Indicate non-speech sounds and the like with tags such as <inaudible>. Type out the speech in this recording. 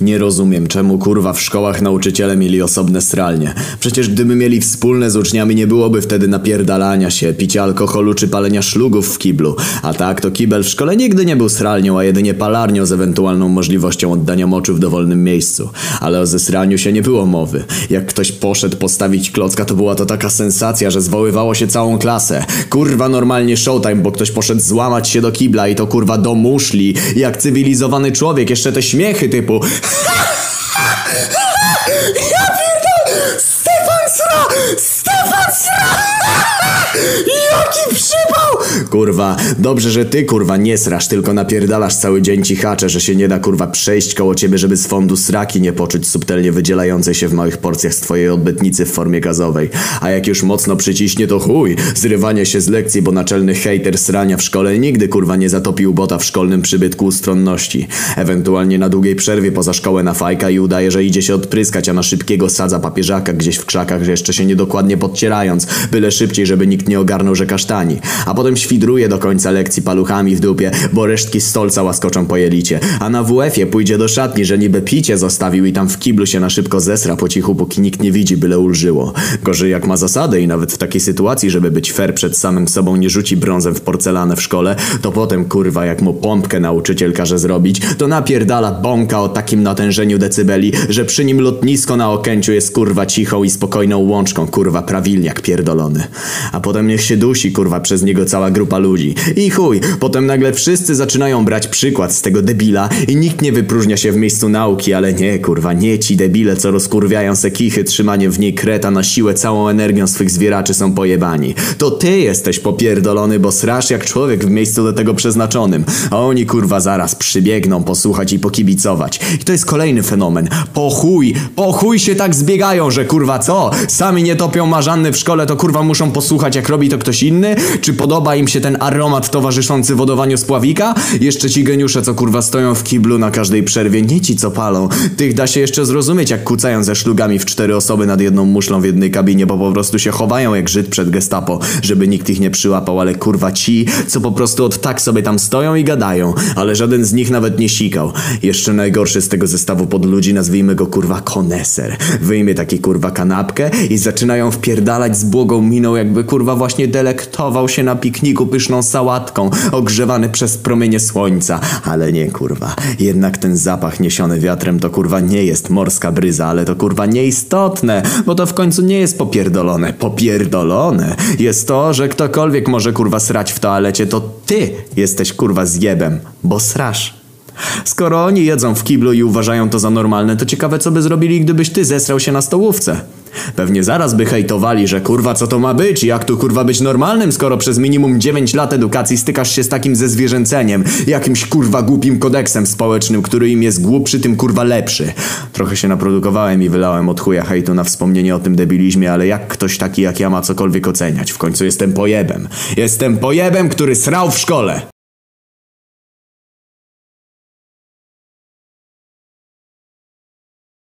Nie rozumiem, czemu kurwa w szkołach nauczyciele mieli osobne sralnie. Przecież gdyby mieli wspólne z uczniami, nie byłoby wtedy napierdalania się, picia alkoholu czy palenia szlugów w kiblu. A tak, to kibel w szkole nigdy nie był sralnią, a jedynie palarnią z ewentualną możliwością oddania moczu w dowolnym miejscu. Ale o zesraniu się nie było mowy. Jak ktoś poszedł postawić klocka, to była to taka sensacja, że zwoływało się całą klasę. Kurwa normalnie showtime, bo ktoś poszedł złamać się do kibla i to kurwa do muszli. Jak cywilizowany człowiek, jeszcze te śmiechy typu <laughs> e a verdade. Kurwa, dobrze, że ty kurwa nie srasz, tylko napierdalasz cały dzień cichacze, że się nie da kurwa przejść koło ciebie, żeby z fondu sraki nie poczuć subtelnie wydzielającej się w małych porcjach z twojej odbytnicy w formie gazowej. A jak już mocno przyciśnie to chuj, zrywanie się z lekcji, bo naczelny hejter srania w szkole nigdy kurwa nie zatopił bota w szkolnym przybytku ustronności. Ewentualnie na długiej przerwie poza szkołę na fajka i udaje, że idzie się odpryskać, a na szybkiego sadza papieżaka gdzieś w krzakach, że jeszcze się niedokładnie podcierając, byle szybciej, żeby nikt nie ogarnął, że kasztani. A potem świdruje do końca lekcji paluchami w dupie, bo resztki stolca łaskoczą po jelicie. A na WF-ie pójdzie do szatni, że niby picie zostawił i tam w kiblu się na szybko zesra po cichu, póki nikt nie widzi, byle ulżyło. Gorzej jak ma zasadę i nawet w takiej sytuacji, żeby być fair przed samym sobą nie rzuci brązem w porcelanę w szkole, to potem kurwa jak mu pompkę nauczyciel każe zrobić, to napierdala bąka o takim natężeniu decybeli, że przy nim lotnisko na Okęciu jest kurwa cichą i spokojną łączką, kurwa prawilniak pierdolony. A potem niech się dusi kurwa przez niego cała grupa ludzi. I chuj, potem nagle wszyscy zaczynają brać przykład z tego debila i nikt nie wypróżnia się w miejscu nauki, ale nie kurwa, nie ci debile, co rozkurwiają se kichy, trzymanie w niej kreta na siłę całą energią swych zwieraczy są pojebani. To ty jesteś popierdolony, bo srasz jak człowiek w miejscu do tego przeznaczonym, a oni kurwa zaraz przybiegną posłuchać i pokibicować. I to jest kolejny fenomen. Po chuj, po chuj się tak zbiegają, że kurwa co? Sami nie topią marzanny w szkole, to kurwa muszą posłuchać jak robi to ktoś inny? Czy podoba im się ten aromat towarzyszący wodowaniu spławika? Jeszcze ci geniusze, co kurwa stoją w kiblu na każdej przerwie, nie ci co palą. Tych da się jeszcze zrozumieć, jak kucają ze szlugami w cztery osoby nad jedną muszlą w jednej kabinie, bo po prostu się chowają jak Żyd przed gestapo, żeby nikt ich nie przyłapał, ale kurwa ci, co po prostu od tak sobie tam stoją i gadają, ale żaden z nich nawet nie sikał. Jeszcze najgorszy z tego zestawu pod ludzi, nazwijmy go kurwa koneser. Wyjmie taki kurwa kanapkę i zaczynają wpierdalać z błogą miną, jakby kurwa właśnie delektował się na pikniku pyszną sałatką, ogrzewany przez promienie słońca. Ale nie kurwa, jednak ten zapach niesiony wiatrem to kurwa nie jest morska bryza, ale to kurwa nieistotne, bo to w końcu nie jest popierdolone. Popierdolone jest to, że ktokolwiek może kurwa srać w toalecie, to ty jesteś kurwa zjebem, bo srasz. Skoro oni jedzą w kiblu i uważają to za normalne, to ciekawe co by zrobili, gdybyś ty zesrał się na stołówce. Pewnie zaraz by hejtowali, że kurwa co to ma być, jak tu kurwa być normalnym, skoro przez minimum 9 lat edukacji stykasz się z takim zezwierzęceniem, jakimś kurwa głupim kodeksem społecznym, który im jest głupszy, tym kurwa lepszy. Trochę się naprodukowałem i wylałem od chuja hejtu na wspomnienie o tym debilizmie, ale jak ktoś taki jak ja ma cokolwiek oceniać? W końcu jestem pojebem. Jestem pojebem, który srał w szkole.